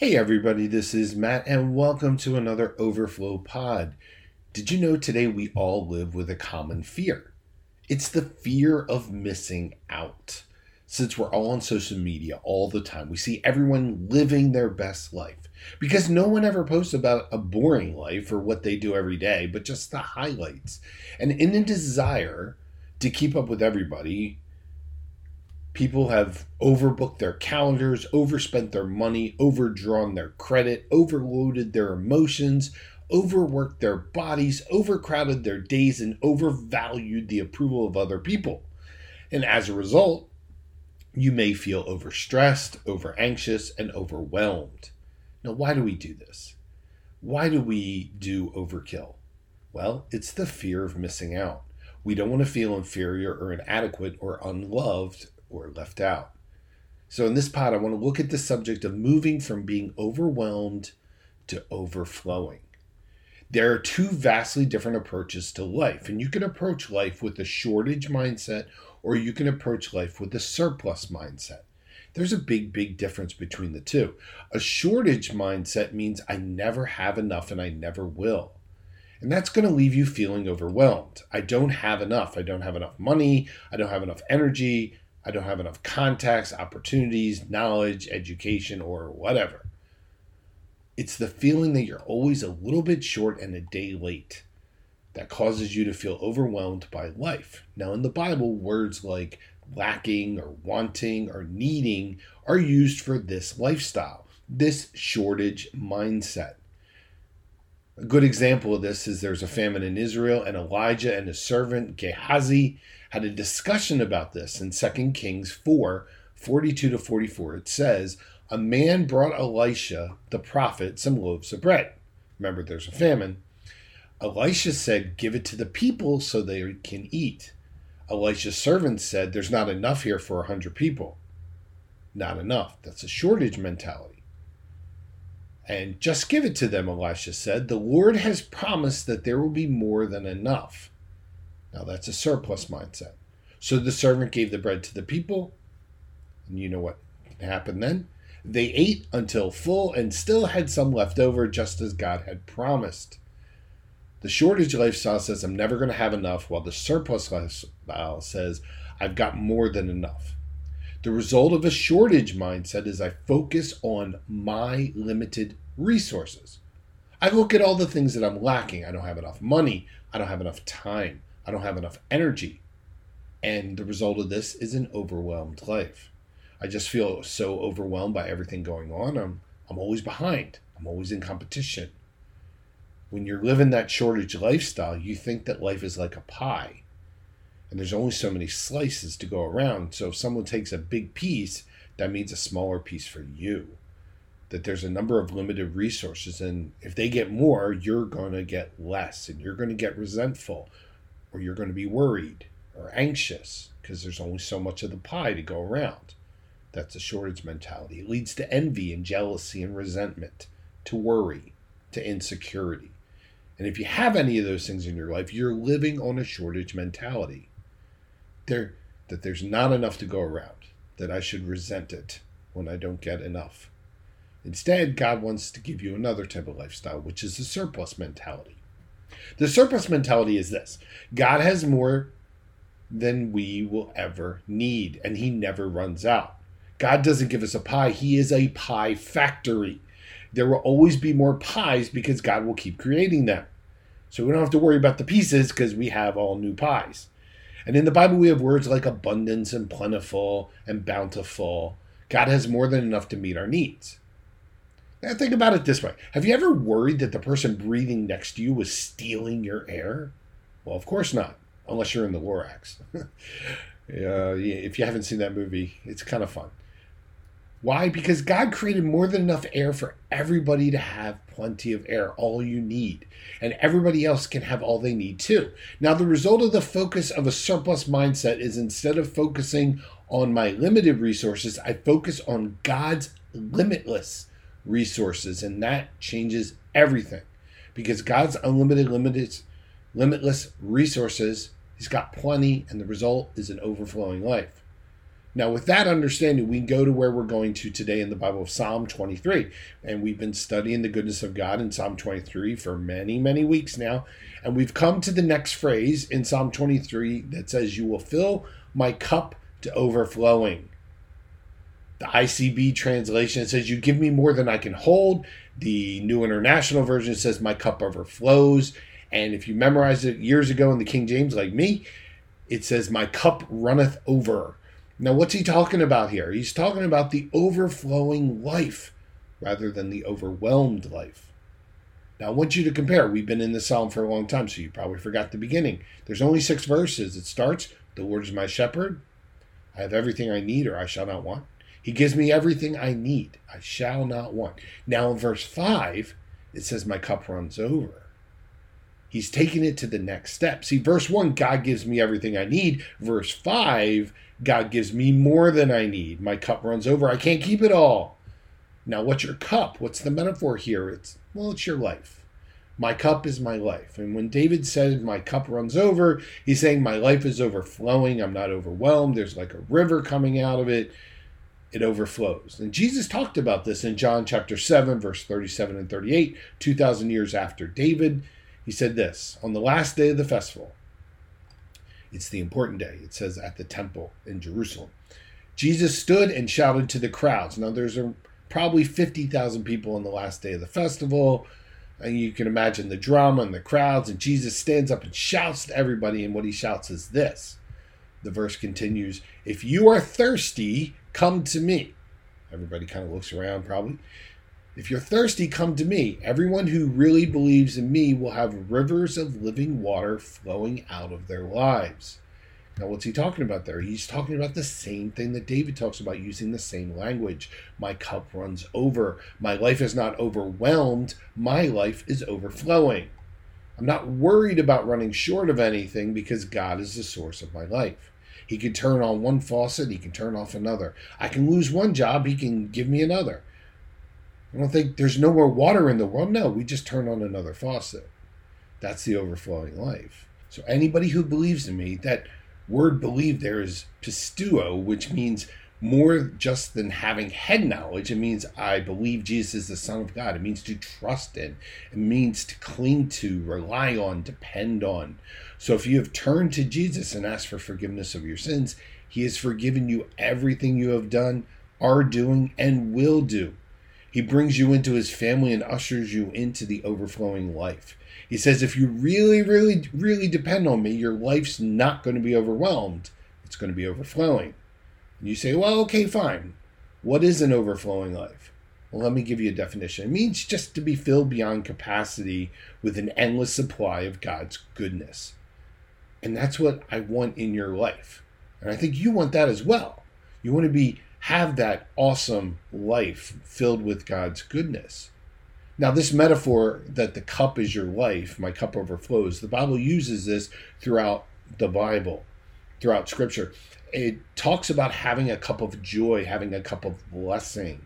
Hey, everybody, this is Matt, and welcome to another Overflow Pod. Did you know today we all live with a common fear? It's the fear of missing out. Since we're all on social media all the time, we see everyone living their best life because no one ever posts about a boring life or what they do every day, but just the highlights. And in a desire to keep up with everybody, People have overbooked their calendars, overspent their money, overdrawn their credit, overloaded their emotions, overworked their bodies, overcrowded their days, and overvalued the approval of other people. And as a result, you may feel overstressed, over anxious, and overwhelmed. Now, why do we do this? Why do we do overkill? Well, it's the fear of missing out. We don't want to feel inferior or inadequate or unloved or left out. So, in this pod, I want to look at the subject of moving from being overwhelmed to overflowing. There are two vastly different approaches to life, and you can approach life with a shortage mindset or you can approach life with a surplus mindset. There's a big, big difference between the two. A shortage mindset means I never have enough and I never will. And that's going to leave you feeling overwhelmed. I don't have enough. I don't have enough money. I don't have enough energy. I don't have enough contacts, opportunities, knowledge, education, or whatever. It's the feeling that you're always a little bit short and a day late that causes you to feel overwhelmed by life. Now, in the Bible, words like lacking or wanting or needing are used for this lifestyle, this shortage mindset. A good example of this is there's a famine in Israel, and Elijah and his servant Gehazi had a discussion about this in 2 Kings 4 42 to 44. It says, A man brought Elisha, the prophet, some loaves of bread. Remember, there's a famine. Elisha said, Give it to the people so they can eat. Elisha's servant said, There's not enough here for a hundred people. Not enough. That's a shortage mentality. And just give it to them, Elisha said. The Lord has promised that there will be more than enough. Now that's a surplus mindset. So the servant gave the bread to the people. And you know what happened then? They ate until full and still had some left over, just as God had promised. The shortage lifestyle says, I'm never going to have enough, while the surplus lifestyle says, I've got more than enough. The result of a shortage mindset is I focus on my limited resources. I look at all the things that I'm lacking. I don't have enough money. I don't have enough time. I don't have enough energy. And the result of this is an overwhelmed life. I just feel so overwhelmed by everything going on. I'm, I'm always behind, I'm always in competition. When you're living that shortage lifestyle, you think that life is like a pie and there's only so many slices to go around. So if someone takes a big piece, that means a smaller piece for you. That there's a number of limited resources, and if they get more, you're going to get less, and you're going to get resentful or you're going to be worried or anxious because there's only so much of the pie to go around. That's a shortage mentality. It leads to envy and jealousy and resentment, to worry, to insecurity. And if you have any of those things in your life, you're living on a shortage mentality. There that there's not enough to go around, that I should resent it when I don't get enough. Instead, God wants to give you another type of lifestyle, which is the surplus mentality. The surplus mentality is this God has more than we will ever need, and He never runs out. God doesn't give us a pie, He is a pie factory. There will always be more pies because God will keep creating them. So we don't have to worry about the pieces because we have all new pies. And in the Bible, we have words like abundance and plentiful and bountiful. God has more than enough to meet our needs. Now think about it this way. Have you ever worried that the person breathing next to you was stealing your air? Well, of course not, unless you're in the Lorax. uh, if you haven't seen that movie, it's kind of fun. Why? Because God created more than enough air for everybody to have plenty of air, all you need. And everybody else can have all they need too. Now, the result of the focus of a surplus mindset is instead of focusing on my limited resources, I focus on God's limitless resources, and that changes everything because God's unlimited, limited, limitless resources, He's got plenty, and the result is an overflowing life. Now, with that understanding, we go to where we're going to today in the Bible of Psalm 23. And we've been studying the goodness of God in Psalm 23 for many, many weeks now. And we've come to the next phrase in Psalm 23 that says, You will fill my cup to overflowing. The ICB translation says, You give me more than I can hold. The New International Version says, My cup overflows. And if you memorized it years ago in the King James, like me, it says, My cup runneth over. Now, what's he talking about here? He's talking about the overflowing life rather than the overwhelmed life. Now, I want you to compare. We've been in the psalm for a long time, so you probably forgot the beginning. There's only six verses. It starts, The Lord is my shepherd. I have everything I need, or I shall not want. He gives me everything I need. I shall not want. Now, in verse 5, it says, My cup runs over. He's taking it to the next step. See, verse 1, God gives me everything I need. Verse 5, God gives me more than I need. My cup runs over. I can't keep it all. Now, what's your cup? What's the metaphor here? It's, well, it's your life. My cup is my life. And when David said, My cup runs over, he's saying, My life is overflowing. I'm not overwhelmed. There's like a river coming out of it. It overflows. And Jesus talked about this in John chapter 7, verse 37 and 38, 2,000 years after David. He said this On the last day of the festival, it's the important day. It says at the temple in Jerusalem. Jesus stood and shouted to the crowds. Now, there's a, probably 50,000 people on the last day of the festival. And you can imagine the drama and the crowds. And Jesus stands up and shouts to everybody. And what he shouts is this the verse continues If you are thirsty, come to me. Everybody kind of looks around, probably. If you're thirsty, come to me. Everyone who really believes in me will have rivers of living water flowing out of their lives. Now, what's he talking about there? He's talking about the same thing that David talks about using the same language. My cup runs over. My life is not overwhelmed. My life is overflowing. I'm not worried about running short of anything because God is the source of my life. He can turn on one faucet, he can turn off another. I can lose one job, he can give me another. I don't think there's no more water in the world. No, we just turn on another faucet. That's the overflowing life. So anybody who believes in me, that word believe there is pisteuo, which means more just than having head knowledge. It means I believe Jesus is the Son of God. It means to trust in. It means to cling to, rely on, depend on. So if you have turned to Jesus and asked for forgiveness of your sins, He has forgiven you everything you have done, are doing, and will do. He brings you into his family and ushers you into the overflowing life. He says, if you really, really, really depend on me, your life's not going to be overwhelmed. It's going to be overflowing. And you say, well, okay, fine. What is an overflowing life? Well, let me give you a definition. It means just to be filled beyond capacity with an endless supply of God's goodness. And that's what I want in your life. And I think you want that as well. You want to be have that awesome life filled with God's goodness. Now, this metaphor that the cup is your life, my cup overflows, the Bible uses this throughout the Bible, throughout Scripture. It talks about having a cup of joy, having a cup of blessing,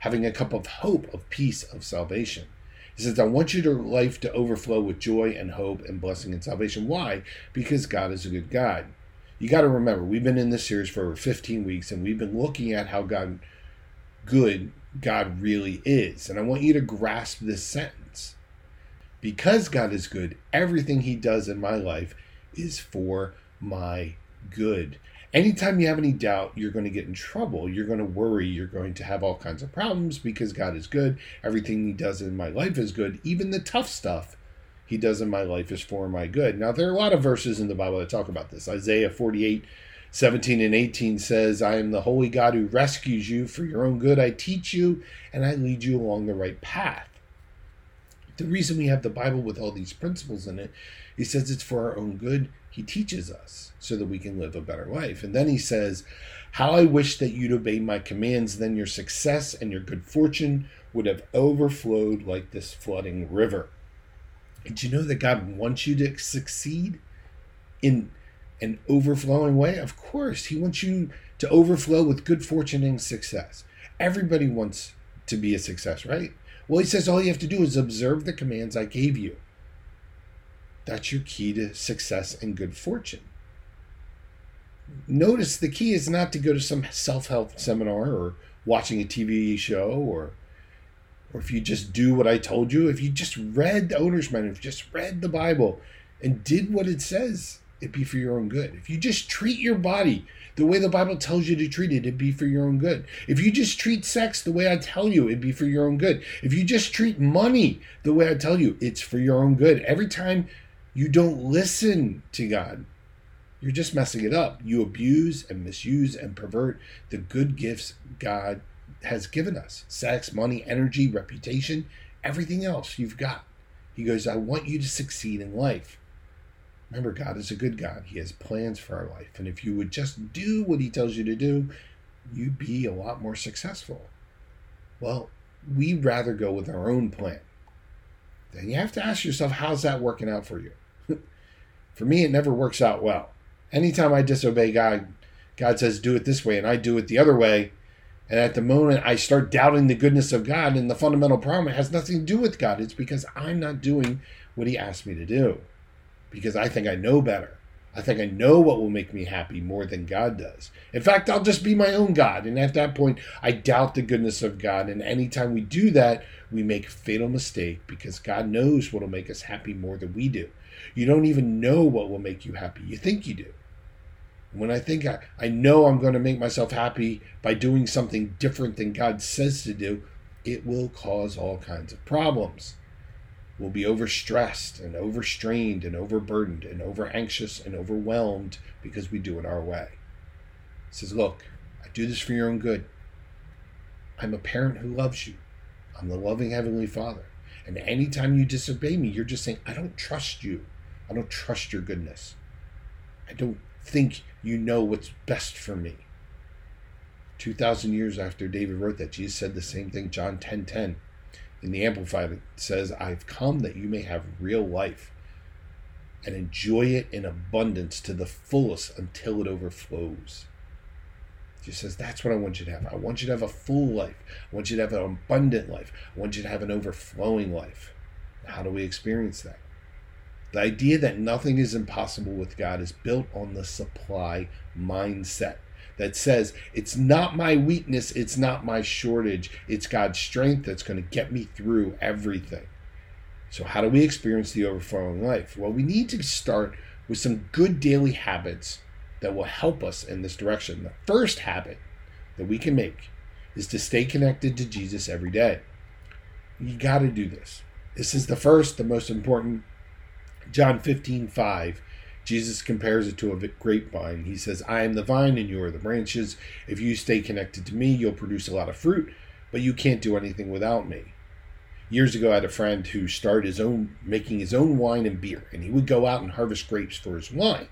having a cup of hope, of peace, of salvation. He says, I want your life to overflow with joy and hope and blessing and salvation. Why? Because God is a good God you got to remember, we've been in this series for over 15 weeks and we've been looking at how God good God really is. And I want you to grasp this sentence. Because God is good, everything he does in my life is for my good. Anytime you have any doubt, you're going to get in trouble. You're going to worry. You're going to have all kinds of problems because God is good. Everything he does in my life is good. Even the tough stuff he does in my life is for my good. Now, there are a lot of verses in the Bible that talk about this. Isaiah 48, 17 and 18 says, I am the holy God who rescues you. For your own good, I teach you and I lead you along the right path. The reason we have the Bible with all these principles in it, he says it's for our own good. He teaches us so that we can live a better life. And then he says, How I wish that you'd obey my commands, then your success and your good fortune would have overflowed like this flooding river. Did you know that God wants you to succeed in an overflowing way? Of course, He wants you to overflow with good fortune and success. Everybody wants to be a success, right? Well, He says all you have to do is observe the commands I gave you. That's your key to success and good fortune. notice the key is not to go to some self-help seminar or watching a TV show or or if you just do what I told you, if you just read the owner's manual, if you just read the Bible and did what it says, it'd be for your own good. If you just treat your body the way the Bible tells you to treat it, it'd be for your own good. If you just treat sex the way I tell you, it'd be for your own good. If you just treat money the way I tell you, it's for your own good. Every time you don't listen to God, you're just messing it up. You abuse and misuse and pervert the good gifts God has given us sex, money, energy, reputation, everything else you've got. He goes, I want you to succeed in life. Remember, God is a good God. He has plans for our life. And if you would just do what He tells you to do, you'd be a lot more successful. Well, we'd rather go with our own plan. Then you have to ask yourself, how's that working out for you? for me, it never works out well anytime I disobey God, God says, do it this way, and I do it the other way. And at the moment, I start doubting the goodness of God, and the fundamental problem has nothing to do with God. It's because I'm not doing what He asked me to do. Because I think I know better. I think I know what will make me happy more than God does. In fact, I'll just be my own God. And at that point, I doubt the goodness of God. And anytime we do that, we make a fatal mistake because God knows what will make us happy more than we do. You don't even know what will make you happy. You think you do. When I think I, I know I'm going to make myself happy by doing something different than God says to do, it will cause all kinds of problems. We'll be overstressed and overstrained and overburdened and over anxious and overwhelmed because we do it our way. He says, Look, I do this for your own good. I'm a parent who loves you. I'm the loving Heavenly Father. And anytime you disobey me, you're just saying, I don't trust you. I don't trust your goodness. I don't think you know what's best for me. 2,000 years after David wrote that, Jesus said the same thing, John 10 10. In the Amplified, it says, I've come that you may have real life and enjoy it in abundance to the fullest until it overflows. Jesus says, That's what I want you to have. I want you to have a full life. I want you to have an abundant life. I want you to have an overflowing life. How do we experience that? The idea that nothing is impossible with God is built on the supply mindset that says it's not my weakness, it's not my shortage, it's God's strength that's going to get me through everything. So, how do we experience the overflowing life? Well, we need to start with some good daily habits that will help us in this direction. The first habit that we can make is to stay connected to Jesus every day. You got to do this. This is the first, the most important John 15, 5, Jesus compares it to a grapevine. He says, I am the vine and you are the branches. If you stay connected to me, you'll produce a lot of fruit, but you can't do anything without me. Years ago, I had a friend who started his own, making his own wine and beer, and he would go out and harvest grapes for his wine.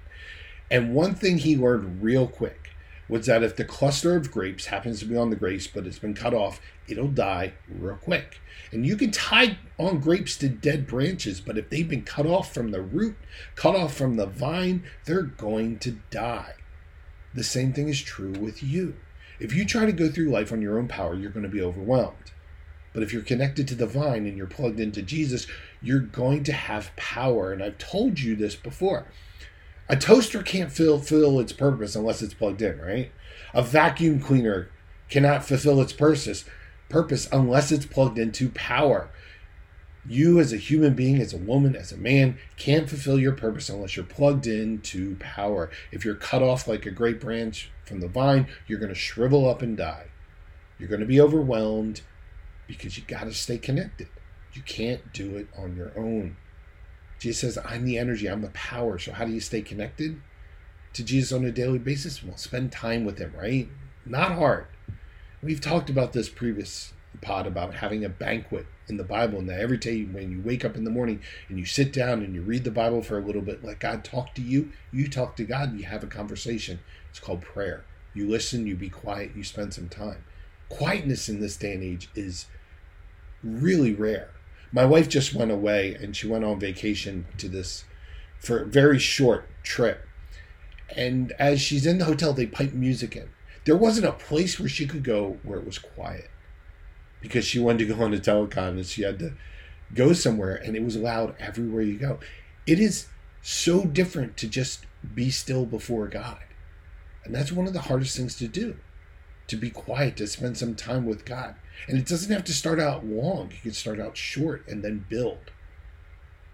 And one thing he learned real quick was that if the cluster of grapes happens to be on the grapes, but it's been cut off, it'll die real quick. And you can tie on grapes to dead branches, but if they've been cut off from the root, cut off from the vine, they're going to die. The same thing is true with you. If you try to go through life on your own power, you're going to be overwhelmed. But if you're connected to the vine and you're plugged into Jesus, you're going to have power. And I've told you this before. A toaster can't fulfill its purpose unless it's plugged in, right? A vacuum cleaner cannot fulfill its purpose purpose unless it's plugged into power. You, as a human being, as a woman, as a man, can't fulfill your purpose unless you're plugged into power. If you're cut off like a great branch from the vine, you're going to shrivel up and die. You're going to be overwhelmed because you got to stay connected. You can't do it on your own. Jesus says, I'm the energy, I'm the power. So, how do you stay connected to Jesus on a daily basis? Well, spend time with Him, right? Not hard. We've talked about this previous pod about having a banquet in the Bible, and that every day when you wake up in the morning and you sit down and you read the Bible for a little bit, let God talk to you, you talk to God, and you have a conversation. It's called prayer. You listen, you be quiet, you spend some time. Quietness in this day and age is really rare my wife just went away and she went on vacation to this for a very short trip. And as she's in the hotel, they pipe music in. There wasn't a place where she could go where it was quiet because she wanted to go on a telecon and she had to go somewhere and it was loud everywhere you go. It is so different to just be still before God. And that's one of the hardest things to do to be quiet, to spend some time with God. And it doesn't have to start out long, you can start out short and then build.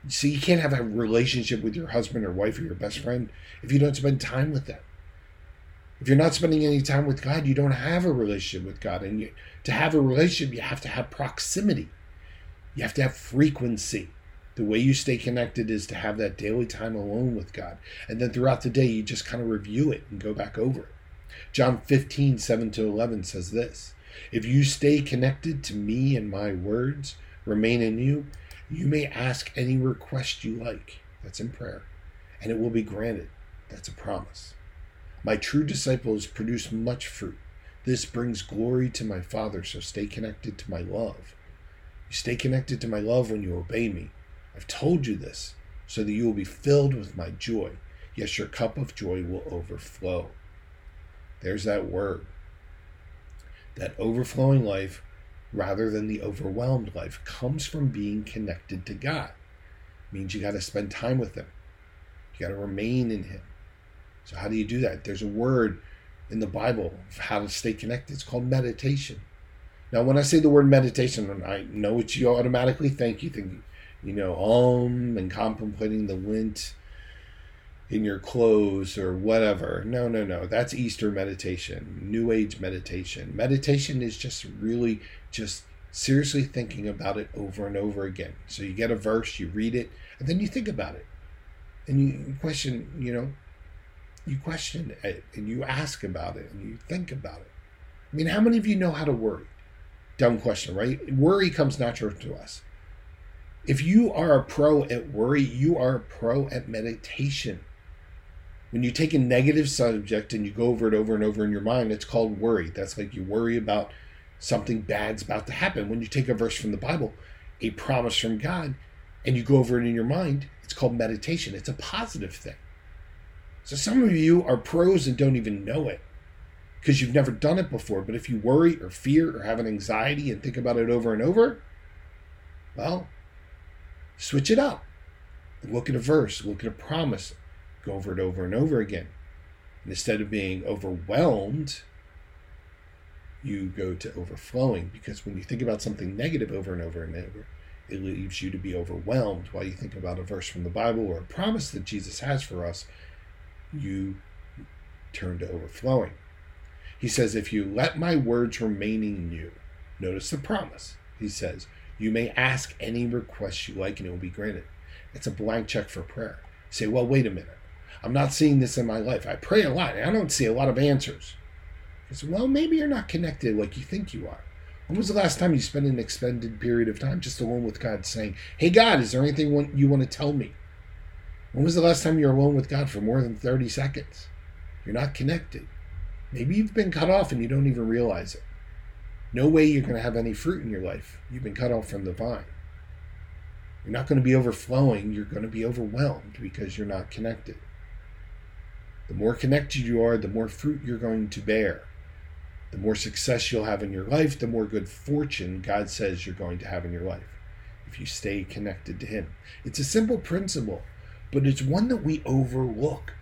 See, you can't have a relationship with your husband or wife or your best friend if you don't spend time with them. If you're not spending any time with God, you don't have a relationship with God. And you, to have a relationship, you have to have proximity, you have to have frequency. The way you stay connected is to have that daily time alone with God. And then throughout the day, you just kind of review it and go back over it. John 15, 7 to 11 says this If you stay connected to me and my words remain in you, you may ask any request you like. That's in prayer. And it will be granted. That's a promise. My true disciples produce much fruit. This brings glory to my Father, so stay connected to my love. You stay connected to my love when you obey me. I've told you this so that you will be filled with my joy. Yes, your cup of joy will overflow. There's that word. That overflowing life, rather than the overwhelmed life, comes from being connected to God. It means you got to spend time with Him, you got to remain in Him. So, how do you do that? There's a word in the Bible of how to stay connected. It's called meditation. Now, when I say the word meditation, I know what you automatically think. You think, you know, om and contemplating the lint in your clothes or whatever. No, no, no. That's Easter meditation, New Age meditation. Meditation is just really just seriously thinking about it over and over again. So you get a verse, you read it, and then you think about it. And you question, you know, you question it and you ask about it and you think about it. I mean, how many of you know how to worry? Dumb question, right? Worry comes natural to us. If you are a pro at worry, you are a pro at meditation. When you take a negative subject and you go over it over and over in your mind, it's called worry. That's like you worry about something bad's about to happen. When you take a verse from the Bible, a promise from God, and you go over it in your mind, it's called meditation. It's a positive thing. So some of you are pros and don't even know it because you've never done it before. But if you worry or fear or have an anxiety and think about it over and over, well, switch it up. Look at a verse, look at a promise, go over it over and over again. And instead of being overwhelmed, you go to overflowing because when you think about something negative over and over and over, it leaves you to be overwhelmed while you think about a verse from the Bible or a promise that Jesus has for us, you turn to overflowing. He says, If you let my words remain in you, notice the promise. He says, You may ask any request you like and it will be granted. It's a blank check for prayer. Say, Well, wait a minute. I'm not seeing this in my life. I pray a lot and I don't see a lot of answers. I said, Well, maybe you're not connected like you think you are. When was the last time you spent an extended period of time just alone with God saying, Hey, God, is there anything you want to tell me? When was the last time you were alone with God for more than 30 seconds? You're not connected. Maybe you've been cut off and you don't even realize it. No way you're going to have any fruit in your life. You've been cut off from the vine. You're not going to be overflowing. You're going to be overwhelmed because you're not connected. The more connected you are, the more fruit you're going to bear. The more success you'll have in your life, the more good fortune God says you're going to have in your life if you stay connected to Him. It's a simple principle, but it's one that we overlook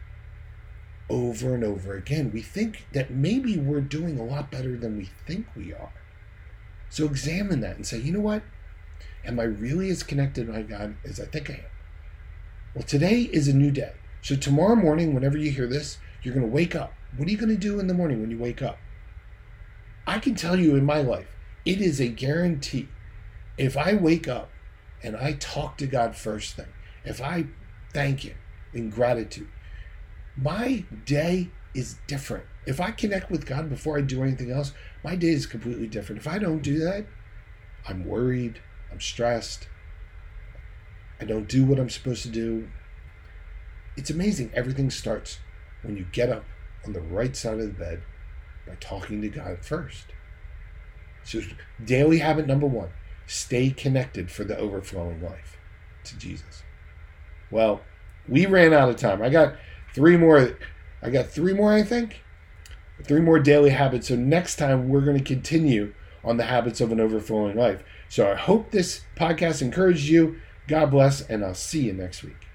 over and over again. We think that maybe we're doing a lot better than we think we are. So examine that and say, you know what? Am I really as connected to my God as I think I am? Well, today is a new day. So tomorrow morning, whenever you hear this, you're going to wake up. What are you going to do in the morning when you wake up? I can tell you in my life, it is a guarantee. If I wake up and I talk to God first thing, if I thank Him in gratitude, my day is different. If I connect with God before I do anything else, my day is completely different. If I don't do that, I'm worried, I'm stressed, I don't do what I'm supposed to do, it's amazing. Everything starts when you get up on the right side of the bed by talking to God first. So, daily habit number one stay connected for the overflowing life to Jesus. Well, we ran out of time. I got three more. I got three more, I think. Three more daily habits. So, next time we're going to continue on the habits of an overflowing life. So, I hope this podcast encouraged you. God bless, and I'll see you next week.